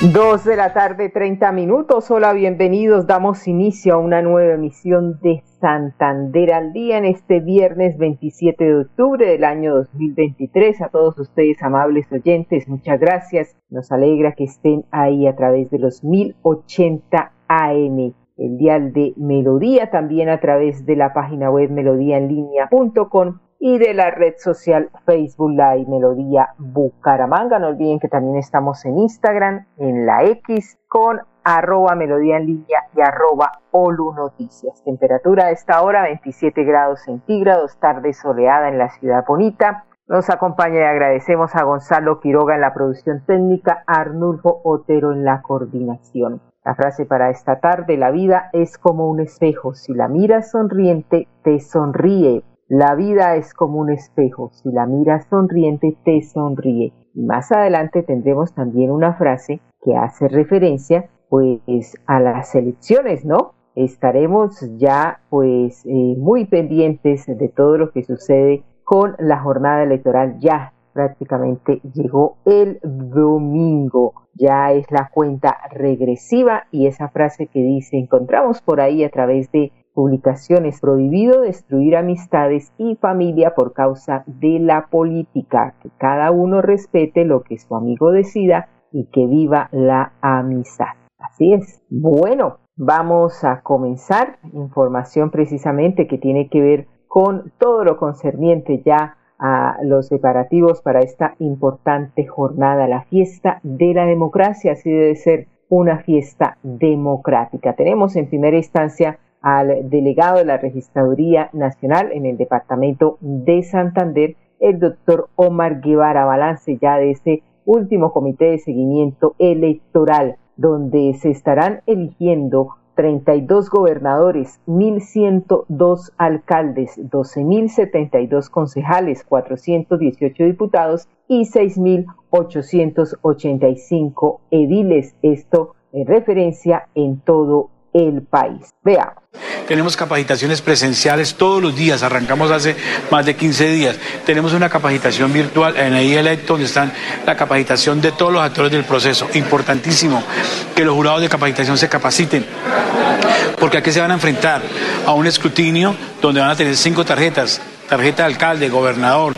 Dos de la tarde, 30 minutos. Hola, bienvenidos. Damos inicio a una nueva emisión de Santander al día en este viernes 27 de octubre del año 2023. A todos ustedes, amables oyentes, muchas gracias. Nos alegra que estén ahí a través de los 1080 AM, el dial de Melodía, también a través de la página web melodíaenlínea.com y de la red social Facebook Live Melodía Bucaramanga. No olviden que también estamos en Instagram, en la X, con arroba melodía en línea y arroba Olu Noticias. Temperatura a esta hora 27 grados centígrados, tarde soleada en la ciudad bonita. Nos acompaña y agradecemos a Gonzalo Quiroga en la producción técnica, a Arnulfo Otero en la coordinación. La frase para esta tarde, la vida es como un espejo, si la miras sonriente, te sonríe, la vida es como un espejo, si la miras sonriente te sonríe. Y más adelante tendremos también una frase que hace referencia pues a las elecciones, ¿no? Estaremos ya pues eh, muy pendientes de todo lo que sucede con la jornada electoral ya prácticamente llegó el domingo. Ya es la cuenta regresiva y esa frase que dice encontramos por ahí a través de publicaciones prohibido destruir amistades y familia por causa de la política, que cada uno respete lo que su amigo decida y que viva la amistad. Así es. Bueno, vamos a comenzar información precisamente que tiene que ver con todo lo concerniente ya a los separativos para esta importante jornada, la fiesta de la democracia, así debe ser una fiesta democrática. Tenemos en primera instancia al delegado de la Registraduría Nacional en el Departamento de Santander, el doctor Omar Guevara Balance, ya de ese último comité de seguimiento electoral, donde se estarán eligiendo 32 gobernadores, 1.102 alcaldes, 12.072 concejales, 418 diputados y 6.885 ediles. Esto en referencia en todo el país. Veamos. Tenemos capacitaciones presenciales todos los días, arrancamos hace más de 15 días. Tenemos una capacitación virtual en Electo, donde están la capacitación de todos los actores del proceso. Importantísimo que los jurados de capacitación se capaciten, porque aquí se van a enfrentar a un escrutinio donde van a tener cinco tarjetas, tarjeta de alcalde, gobernador,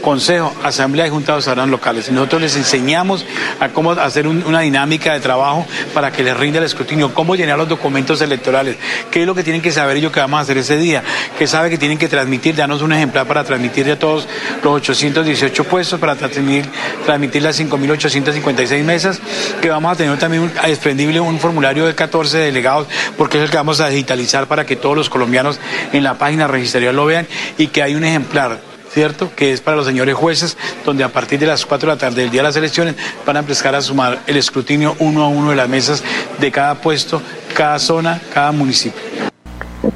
consejo, asamblea y junta restaurantes locales. Nosotros les enseñamos a cómo hacer una dinámica de trabajo para que les rinda el escrutinio, cómo llenar los documentos electorales, qué es lo que tienen que saber ellos que vamos a hacer ese día, qué sabe que tienen que transmitir, danos un ejemplar para transmitir a todos los 818 puestos, para transmitir, transmitir las 5.856 mesas, que vamos a tener también a desprendible un formulario de 14 delegados, porque es el que vamos a digitalizar para que todos los colombianos en la página registraría lo vean y que hay un ejemplar ¿cierto? Que es para los señores jueces, donde a partir de las 4 de la tarde del día de las elecciones van a empezar a sumar el escrutinio uno a uno de las mesas de cada puesto, cada zona, cada municipio.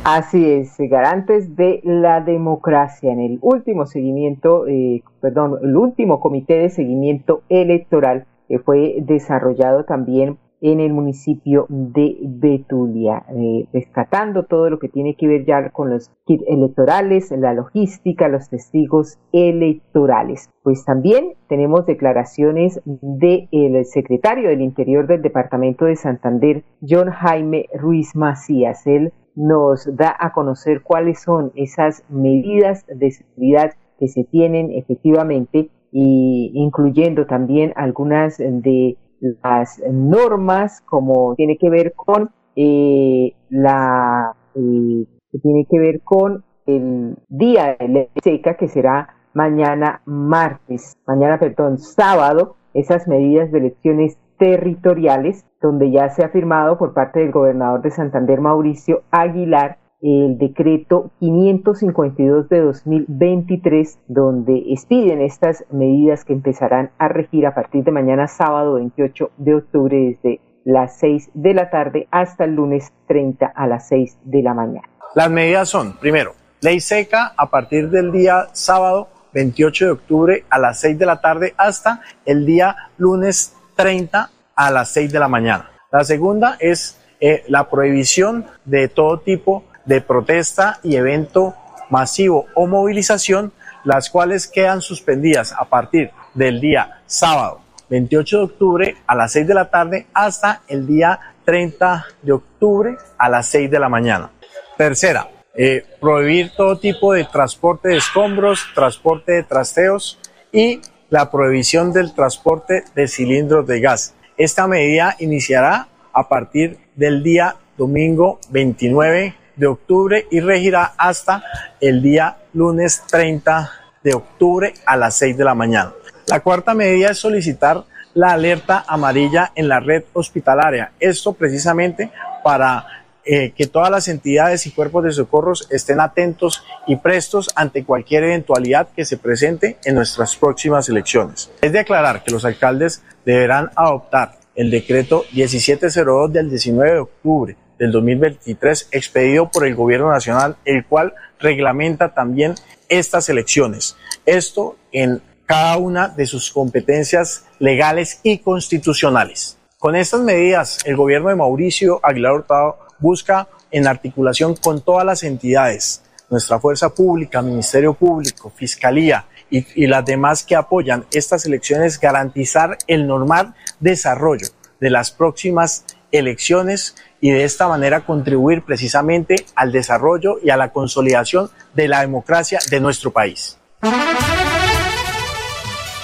Así es, garantes de la democracia en el último seguimiento, eh, perdón, el último comité de seguimiento electoral que fue desarrollado también en el municipio de Betulia, eh, rescatando todo lo que tiene que ver ya con los kits electorales, la logística, los testigos electorales. Pues también tenemos declaraciones del secretario del Interior del Departamento de Santander, John Jaime Ruiz Macías. Él nos da a conocer cuáles son esas medidas de seguridad que se tienen efectivamente y incluyendo también algunas de las normas como tiene que ver con eh, la eh, tiene que ver con el día de ley seca que será mañana martes, mañana perdón, sábado, esas medidas de elecciones territoriales donde ya se ha firmado por parte del gobernador de Santander Mauricio Aguilar el decreto 552 de 2023, donde expiden estas medidas que empezarán a regir a partir de mañana sábado 28 de octubre desde las 6 de la tarde hasta el lunes 30 a las 6 de la mañana. Las medidas son, primero, ley seca a partir del día sábado 28 de octubre a las 6 de la tarde hasta el día lunes 30 a las 6 de la mañana. La segunda es eh, la prohibición de todo tipo de protesta y evento masivo o movilización, las cuales quedan suspendidas a partir del día sábado 28 de octubre a las 6 de la tarde hasta el día 30 de octubre a las 6 de la mañana. Tercera, eh, prohibir todo tipo de transporte de escombros, transporte de trasteos y la prohibición del transporte de cilindros de gas. Esta medida iniciará a partir del día domingo 29 de octubre y regirá hasta el día lunes 30 de octubre a las 6 de la mañana. La cuarta medida es solicitar la alerta amarilla en la red hospitalaria. Esto precisamente para eh, que todas las entidades y cuerpos de socorros estén atentos y prestos ante cualquier eventualidad que se presente en nuestras próximas elecciones. Es de aclarar que los alcaldes deberán adoptar el decreto 1702 del 19 de octubre del 2023 expedido por el Gobierno Nacional, el cual reglamenta también estas elecciones. Esto en cada una de sus competencias legales y constitucionales. Con estas medidas, el gobierno de Mauricio Aguilar Hurtado busca, en articulación con todas las entidades, nuestra fuerza pública, Ministerio Público, Fiscalía y, y las demás que apoyan estas elecciones, garantizar el normal desarrollo de las próximas elecciones y de esta manera contribuir precisamente al desarrollo y a la consolidación de la democracia de nuestro país.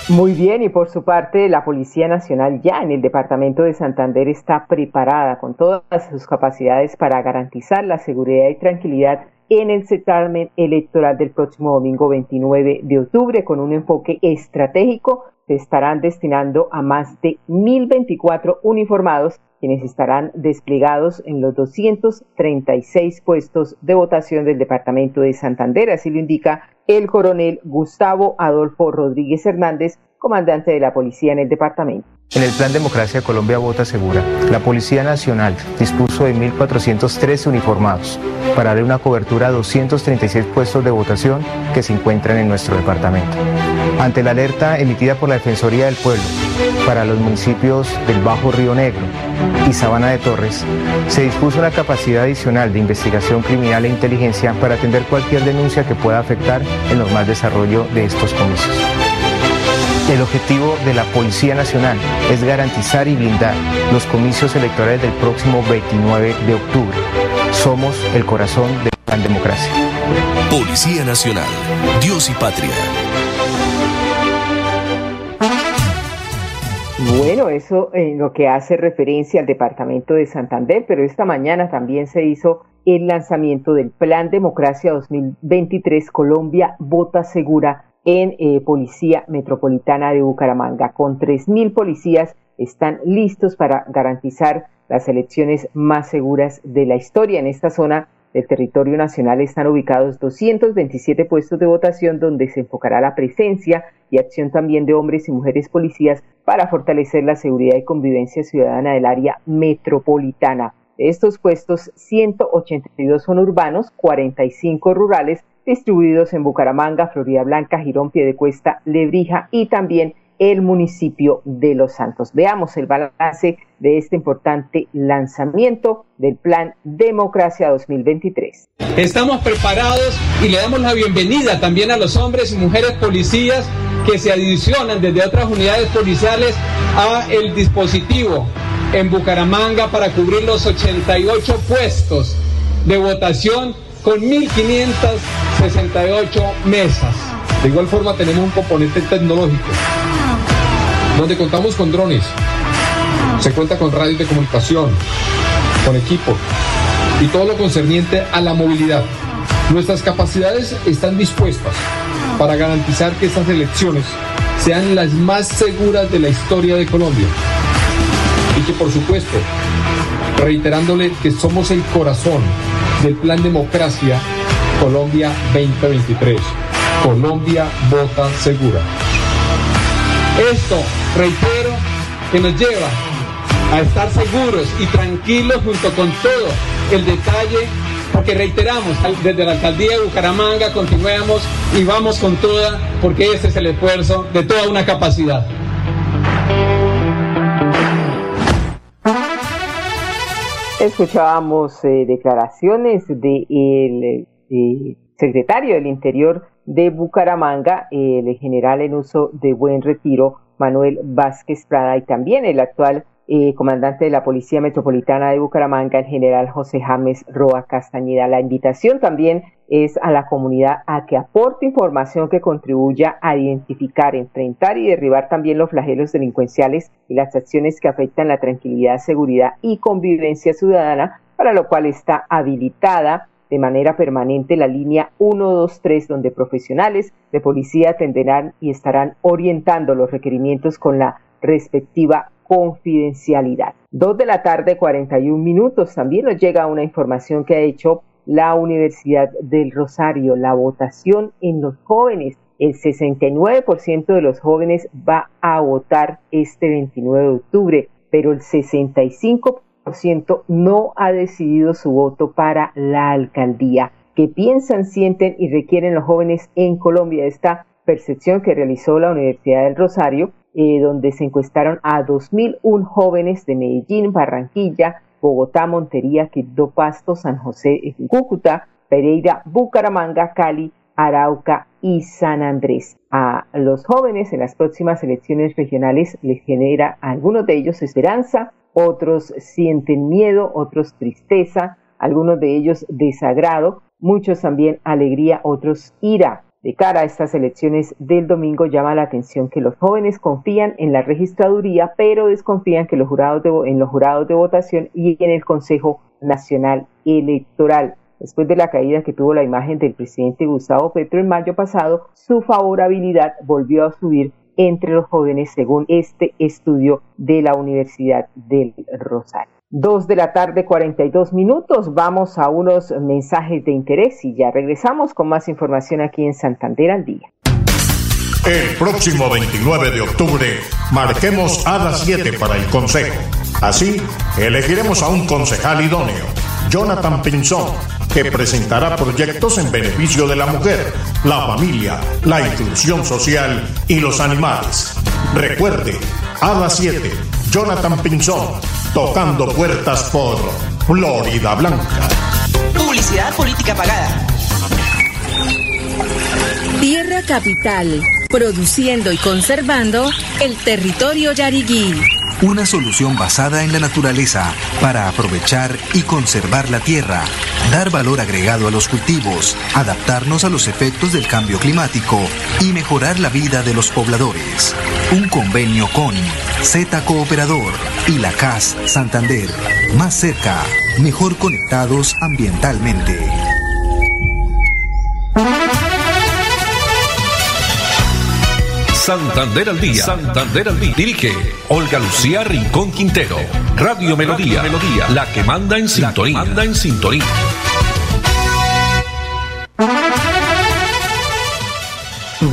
Muy bien, y por su parte, la Policía Nacional ya en el Departamento de Santander está preparada con todas sus capacidades para garantizar la seguridad y tranquilidad en el certamen electoral del próximo domingo 29 de octubre con un enfoque estratégico. Se estarán destinando a más de 1.024 uniformados quienes estarán desplegados en los 236 puestos de votación del departamento de Santander, así lo indica el coronel Gustavo Adolfo Rodríguez Hernández, comandante de la policía en el departamento. En el Plan Democracia Colombia Vota Segura, la Policía Nacional dispuso de 1.413 uniformados para darle una cobertura a 236 puestos de votación que se encuentran en nuestro departamento. Ante la alerta emitida por la Defensoría del Pueblo para los municipios del Bajo Río Negro y Sabana de Torres, se dispuso una capacidad adicional de investigación criminal e inteligencia para atender cualquier denuncia que pueda afectar el normal desarrollo de estos comicios. El objetivo de la Policía Nacional es garantizar y blindar los comicios electorales del próximo 29 de octubre. Somos el corazón de la democracia. Policía Nacional, Dios y Patria. Bueno, eso en lo que hace referencia al departamento de Santander, pero esta mañana también se hizo el lanzamiento del Plan Democracia 2023 Colombia Vota Segura en eh, Policía Metropolitana de Bucaramanga. Con 3.000 policías están listos para garantizar las elecciones más seguras de la historia. En esta zona del territorio nacional están ubicados 227 puestos de votación donde se enfocará la presencia y acción también de hombres y mujeres policías para fortalecer la seguridad y convivencia ciudadana del área metropolitana. De estos puestos, 182 son urbanos, 45 rurales distribuidos en Bucaramanga, Florida Blanca, Girón, Piedecuesta, Lebrija y también el municipio de Los Santos. Veamos el balance de este importante lanzamiento del Plan Democracia 2023. Estamos preparados y le damos la bienvenida también a los hombres y mujeres policías que se adicionan desde otras unidades policiales a el dispositivo en Bucaramanga para cubrir los 88 puestos de votación con 1.568 mesas. De igual forma tenemos un componente tecnológico, donde contamos con drones, se cuenta con radios de comunicación, con equipo y todo lo concerniente a la movilidad. Nuestras capacidades están dispuestas para garantizar que estas elecciones sean las más seguras de la historia de Colombia. Y que por supuesto, reiterándole que somos el corazón del Plan Democracia Colombia 2023. Colombia vota segura. Esto, reitero, que nos lleva a estar seguros y tranquilos junto con todo el detalle, porque reiteramos, desde la alcaldía de Bucaramanga continuamos y vamos con toda, porque este es el esfuerzo de toda una capacidad. Escuchábamos eh, declaraciones del de secretario del Interior de Bucaramanga, el general en uso de buen retiro, Manuel Vázquez Prada, y también el actual eh, comandante de la Policía Metropolitana de Bucaramanga, el general José James Roa Castañeda. La invitación también es a la comunidad a que aporte información que contribuya a identificar, enfrentar y derribar también los flagelos delincuenciales y las acciones que afectan la tranquilidad, seguridad y convivencia ciudadana, para lo cual está habilitada de manera permanente la línea 123, donde profesionales de policía atenderán y estarán orientando los requerimientos con la respectiva confidencialidad. Dos de la tarde, 41 minutos. También nos llega una información que ha hecho la Universidad del Rosario, la votación en los jóvenes. El 69% de los jóvenes va a votar este 29 de octubre, pero el 65% no ha decidido su voto para la alcaldía. ¿Qué piensan, sienten y requieren los jóvenes en Colombia? Esta percepción que realizó la Universidad del Rosario eh, donde se encuestaron a 2.001 jóvenes de Medellín, Barranquilla, Bogotá, Montería, Quibdó, Pasto, San José, Cúcuta, Pereira, Bucaramanga, Cali, Arauca y San Andrés. A los jóvenes en las próximas elecciones regionales les genera a algunos de ellos esperanza, otros sienten miedo, otros tristeza, algunos de ellos desagrado, muchos también alegría, otros ira. De cara a estas elecciones del domingo llama la atención que los jóvenes confían en la registraduría, pero desconfían que los jurados en los jurados de votación y en el Consejo Nacional Electoral. Después de la caída que tuvo la imagen del presidente Gustavo Petro en mayo pasado, su favorabilidad volvió a subir entre los jóvenes según este estudio de la Universidad del Rosario. Dos de la tarde, 42 minutos. Vamos a unos mensajes de interés y ya regresamos con más información aquí en Santander al día. El próximo 29 de octubre marquemos a las 7 para el Consejo. Así, elegiremos a un concejal idóneo, Jonathan Pinzón, que presentará proyectos en beneficio de la mujer, la familia, la inclusión social y los animales. Recuerde, a las 7, Jonathan Pinzón tocando puertas por Florida Blanca. Publicidad política pagada. Tierra Capital, produciendo y conservando el territorio yariguí. Una solución basada en la naturaleza para aprovechar y conservar la tierra, dar valor agregado a los cultivos, adaptarnos a los efectos del cambio climático y mejorar la vida de los pobladores. Un convenio con Z Cooperador y la CAS Santander. Más cerca, mejor conectados ambientalmente. Santander al día. Santander al día. Dirige Olga Lucía Rincón Quintero. Radio Melodía. Melodía. La que manda en sintonía. manda en sintonía.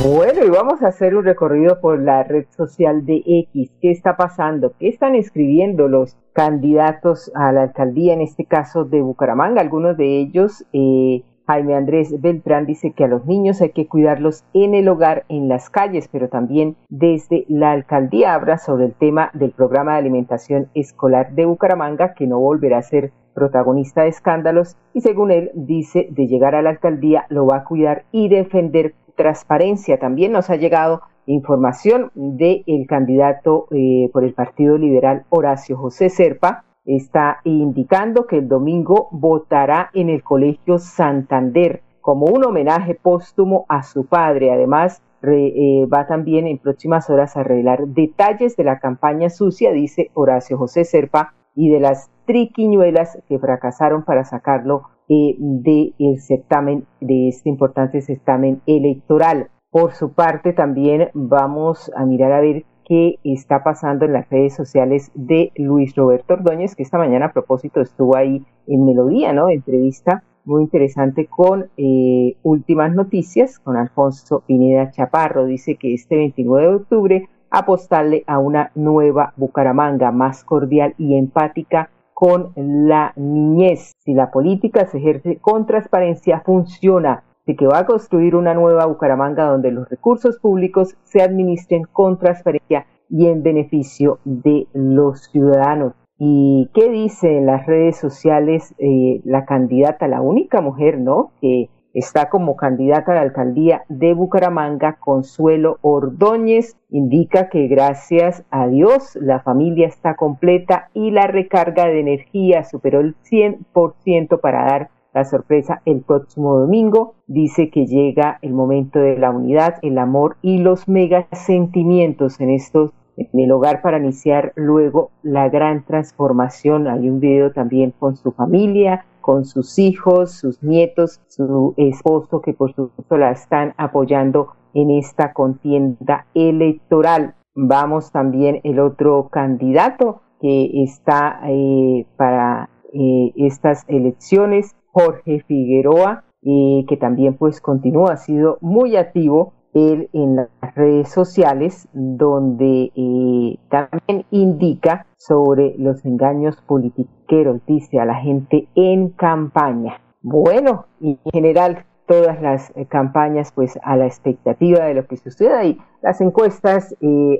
Bueno, y vamos a hacer un recorrido por la red social de X. ¿Qué está pasando? ¿Qué están escribiendo los candidatos a la alcaldía, en este caso de Bucaramanga? Algunos de ellos, eh, Jaime Andrés Beltrán dice que a los niños hay que cuidarlos en el hogar, en las calles, pero también desde la alcaldía habla sobre el tema del programa de alimentación escolar de Bucaramanga, que no volverá a ser protagonista de escándalos y según él dice de llegar a la alcaldía lo va a cuidar y defender transparencia. También nos ha llegado información del el candidato eh, por el Partido Liberal Horacio José Serpa. Está indicando que el domingo votará en el Colegio Santander como un homenaje póstumo a su padre. Además, eh, va también en próximas horas a revelar detalles de la campaña sucia, dice Horacio José Serpa, y de las triquiñuelas que fracasaron para sacarlo eh, del certamen, de este importante certamen electoral. Por su parte, también vamos a mirar a ver qué está pasando en las redes sociales de Luis Roberto Ordóñez, que esta mañana a propósito estuvo ahí en Melodía, ¿no? Entrevista muy interesante con eh, últimas noticias, con Alfonso Pineda Chaparro. Dice que este 29 de octubre apostarle a una nueva Bucaramanga más cordial y empática con la niñez. Si la política se ejerce con transparencia, funciona. De que va a construir una nueva Bucaramanga donde los recursos públicos se administren con transparencia y en beneficio de los ciudadanos. ¿Y qué dice en las redes sociales eh, la candidata, la única mujer, ¿no? Que está como candidata a la alcaldía de Bucaramanga, Consuelo Ordóñez, indica que gracias a Dios la familia está completa y la recarga de energía superó el 100% para dar la sorpresa el próximo domingo. Dice que llega el momento de la unidad, el amor y los mega sentimientos en estos en el hogar para iniciar luego la gran transformación. Hay un video también con su familia, con sus hijos, sus nietos, su esposo que por supuesto la están apoyando en esta contienda electoral. Vamos también el otro candidato que está eh, para eh, estas elecciones, Jorge Figueroa, eh, que también pues continúa, ha sido muy activo él en las redes sociales, donde eh, también indica sobre los engaños politiqueros, dice a la gente en campaña. Bueno, en general todas las campañas pues a la expectativa de lo que suceda y las encuestas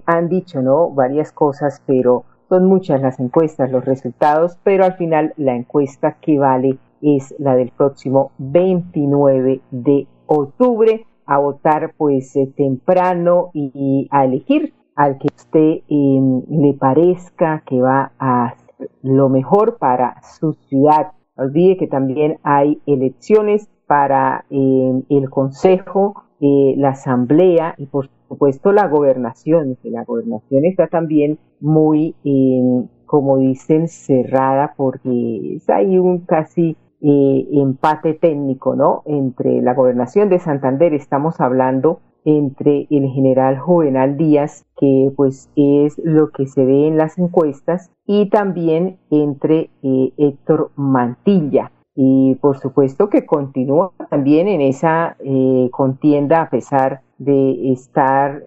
han dicho no varias cosas pero son muchas las encuestas los resultados pero al final la encuesta que vale es la del próximo 29 de octubre a votar pues eh, temprano y, a elegir al que usted em, le parezca que va a hacer lo mejor para su ciudad. No olvide que también hay elecciones para em, el Consejo, eh, la Asamblea y por supuesto la gobernación. La gobernación está también muy, em, como dicen, cerrada porque hay un casi eh, empate técnico, ¿no? Entre la gobernación de Santander, estamos hablando entre el general Juvenal Díaz, que pues es lo que se ve en las encuestas, y también entre eh, Héctor Mantilla. Y por supuesto que continúa también en esa eh, contienda a pesar de estar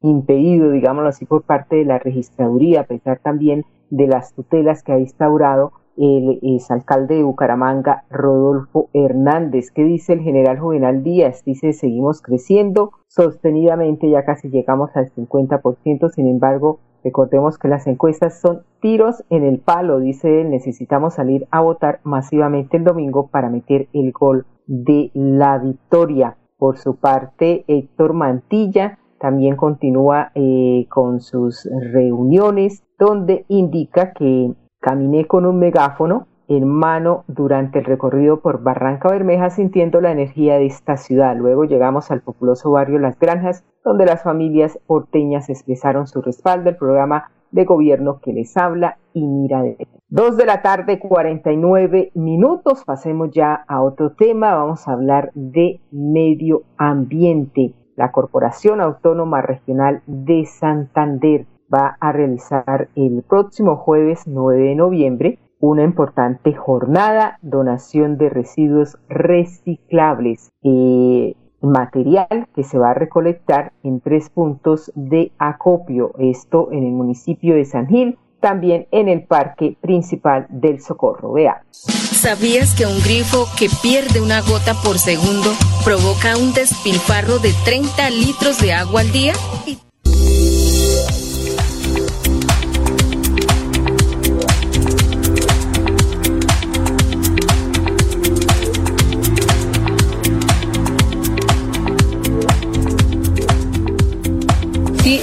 impedido, digámoslo así, por parte de la registraduría, a pesar también de las tutelas que ha instaurado el exalcalde de Bucaramanga, Rodolfo Hernández. ¿Qué dice el general Juvenal Díaz? Dice, seguimos creciendo sostenidamente, ya casi llegamos al 50%, sin embargo, recordemos que las encuestas son tiros en el palo, dice él, necesitamos salir a votar masivamente el domingo para meter el gol de la victoria. Por su parte, Héctor Mantilla también continúa eh, con sus reuniones donde indica que Caminé con un megáfono en mano durante el recorrido por Barranca Bermeja sintiendo la energía de esta ciudad. Luego llegamos al populoso barrio Las Granjas, donde las familias porteñas expresaron su respaldo al programa de gobierno que les habla y mira de Dos de la tarde, 49 minutos. Pasemos ya a otro tema. Vamos a hablar de medio ambiente. La Corporación Autónoma Regional de Santander va a realizar el próximo jueves 9 de noviembre una importante jornada donación de residuos reciclables. Eh, material que se va a recolectar en tres puntos de acopio, esto en el municipio de San Gil, también en el parque principal del Socorro. Vea. ¿Sabías que un grifo que pierde una gota por segundo provoca un despilfarro de 30 litros de agua al día?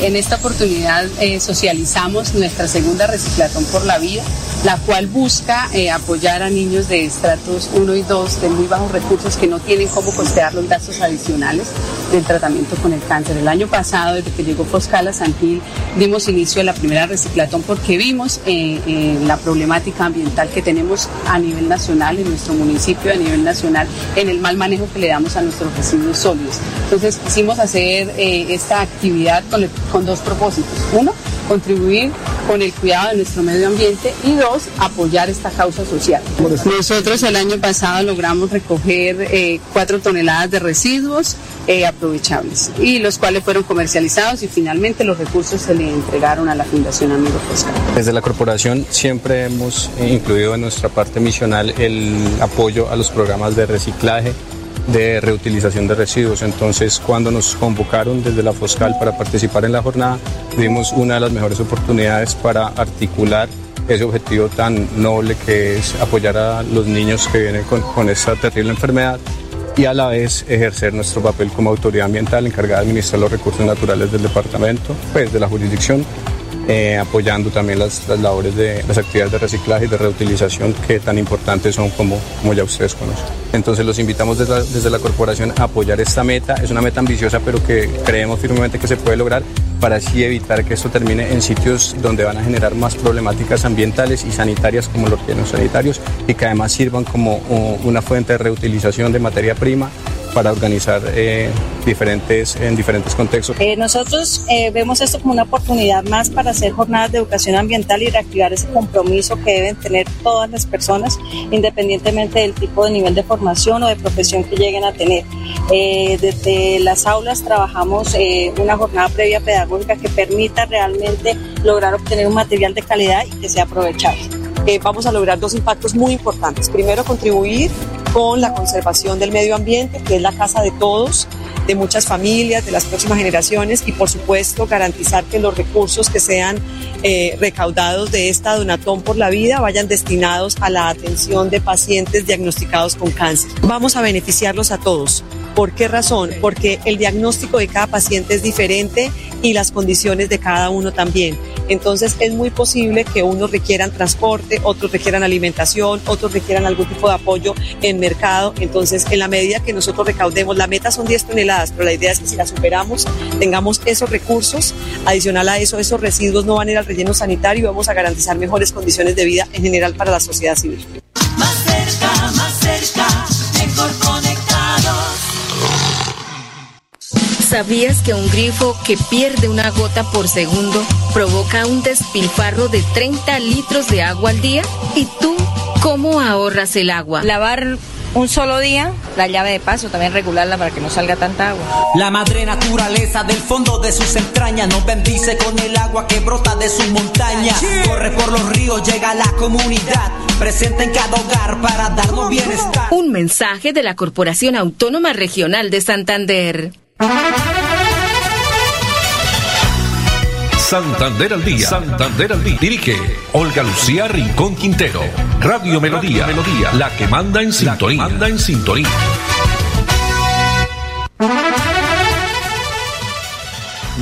En esta oportunidad eh, socializamos nuestra segunda reciclatón por la vida, la cual busca eh, apoyar a niños de estratos 1 y 2 de muy bajos recursos que no tienen cómo costear los gastos adicionales del tratamiento con el cáncer. El año pasado, desde que llegó Foscala Santil, dimos inicio a la primera reciclatón porque vimos eh, la problemática ambiental que tenemos a nivel nacional, en nuestro municipio, a nivel nacional, en el mal manejo que le damos a nuestros residuos sólidos. Entonces, quisimos hacer esta actividad con, con dos propósitos. Uno, contribuir con el cuidado de nuestro medio ambiente y dos, apoyar esta causa social. Nosotros el año pasado logramos recoger eh, cuatro toneladas de residuos eh, aprovechables y los cuales fueron comercializados y finalmente los recursos se le entregaron a la Fundación Amigo Foscal. Desde la corporación siempre hemos incluido en nuestra parte misional el apoyo a los programas de reciclaje de reutilización de residuos. Entonces, cuando nos convocaron desde la Foscal para participar en la jornada, tuvimos una de las mejores oportunidades para articular ese objetivo tan noble que es apoyar a los niños que vienen con, con esta terrible enfermedad y a la vez ejercer nuestro papel como autoridad ambiental encargada de administrar los recursos naturales del departamento, pues de la jurisdicción eh, apoyando también las, labores de las actividades de reciclaje y de reutilización que tan importantes son como, como ya ustedes conocen. Entonces los invitamos desde desde la corporación a apoyar esta meta. Es una meta ambiciosa pero que creemos firmemente que se puede lograr para así evitar que esto termine en sitios donde van a generar más problemáticas ambientales y sanitarias como los sanitarios y que además sirvan como una fuente de reutilización de materia prima para organizar eh, diferentes, en diferentes contextos. Eh, nosotros eh, vemos esto como una oportunidad más para hacer jornadas de educación ambiental y reactivar ese compromiso que deben tener todas las personas, independientemente del tipo de nivel de formación o de profesión que lleguen a tener. desde las aulas trabajamos una jornada previa pedagógica que permita realmente lograr obtener un material de calidad y que sea aprovechable. vamos a lograr dos impactos muy importantes. Primero, contribuir con la conservación del medio ambiente, que es la casa de todos, de muchas familias, de las próximas generaciones y por supuesto garantizar que los recursos que sean eh, recaudados de esta Donatón por la Vida vayan destinados a la atención de pacientes diagnosticados con cáncer. Vamos a beneficiarlos a todos. ¿Por qué razón? Porque el diagnóstico de cada paciente es diferente y las condiciones de cada uno también. Entonces es muy posible que unos requieran transporte, otros requieran alimentación, otros requieran algún tipo de apoyo en mercado. Entonces, en la medida que nosotros recaudemos, la meta son 10 toneladas, pero la idea es que si la superamos, tengamos esos recursos. Adicional a eso, esos residuos no van a ir al relleno sanitario y vamos a garantizar mejores condiciones de vida en general para la sociedad civil. Más cerca, más cerca, mejor ¿Sabías que un grifo que pierde una gota por segundo provoca un despilfarro de 30 litros de agua al día? ¿Y tú cómo ahorras el agua? Lavar un solo día, la llave de paso, también regularla para que no salga tanta agua. La madre naturaleza del fondo de sus entrañas nos bendice con el agua que brota de su montaña. Corre por los ríos, llega a la comunidad, presente en cada hogar para darnos bienestar. Un mensaje de la Corporación Autónoma Regional de Santander. Santander al día. Santander al día. Dirige Olga Lucía Rincón Quintero. Radio Melodía. Melodía. La que manda en sintonía. manda en sintonía.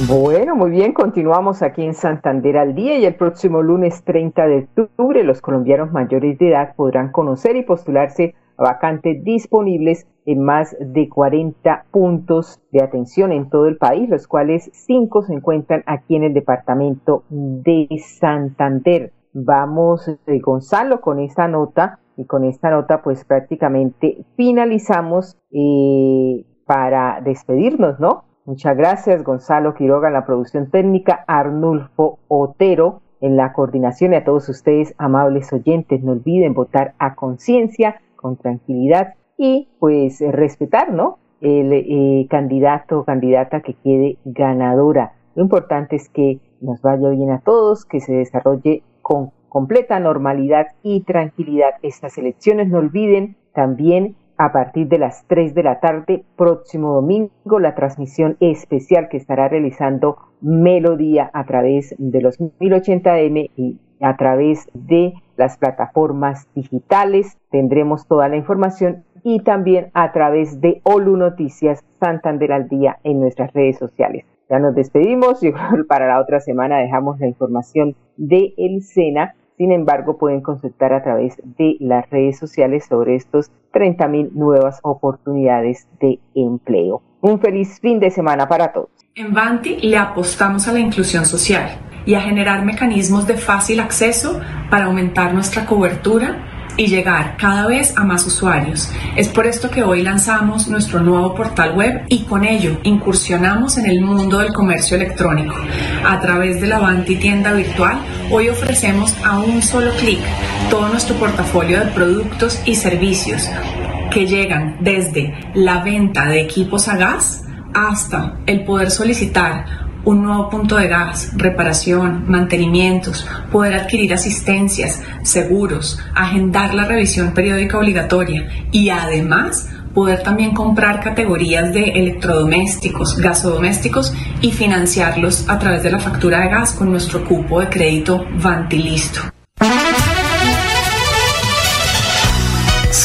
Bueno, muy bien, continuamos aquí en Santander al día y el próximo lunes 30 de octubre los colombianos mayores de edad podrán conocer y postularse vacantes disponibles en más de 40 puntos de atención en todo el país, los cuales cinco se encuentran aquí en el departamento de Santander. Vamos, eh, Gonzalo, con esta nota y con esta nota pues prácticamente finalizamos eh, para despedirnos, ¿no? Muchas gracias, Gonzalo Quiroga en la producción técnica, Arnulfo Otero en la coordinación y a todos ustedes, amables oyentes, no olviden votar a conciencia con tranquilidad y pues eh, respetar, ¿no? El eh, candidato o candidata que quede ganadora. Lo importante es que nos vaya bien a todos, que se desarrolle con completa normalidad y tranquilidad estas elecciones. No olviden también a partir de las 3 de la tarde, próximo domingo, la transmisión especial que estará realizando Melodía a través de los 1080M y a través de las plataformas digitales. Tendremos toda la información y también a través de Olu Noticias Santander al Día en nuestras redes sociales. Ya nos despedimos y para la otra semana dejamos la información de El Sena. Sin embargo, pueden consultar a través de las redes sociales sobre estos 30.000 nuevas oportunidades de empleo. Un feliz fin de semana para todos. En Banti le apostamos a la inclusión social y a generar mecanismos de fácil acceso para aumentar nuestra cobertura y llegar cada vez a más usuarios. Es por esto que hoy lanzamos nuestro nuevo portal web y con ello incursionamos en el mundo del comercio electrónico. A través de la Avanti tienda virtual, hoy ofrecemos a un solo clic todo nuestro portafolio de productos y servicios que llegan desde la venta de equipos a gas hasta el poder solicitar un nuevo punto de gas, reparación, mantenimientos, poder adquirir asistencias, seguros, agendar la revisión periódica obligatoria y además poder también comprar categorías de electrodomésticos, gasodomésticos y financiarlos a través de la factura de gas con nuestro cupo de crédito Vantilisto.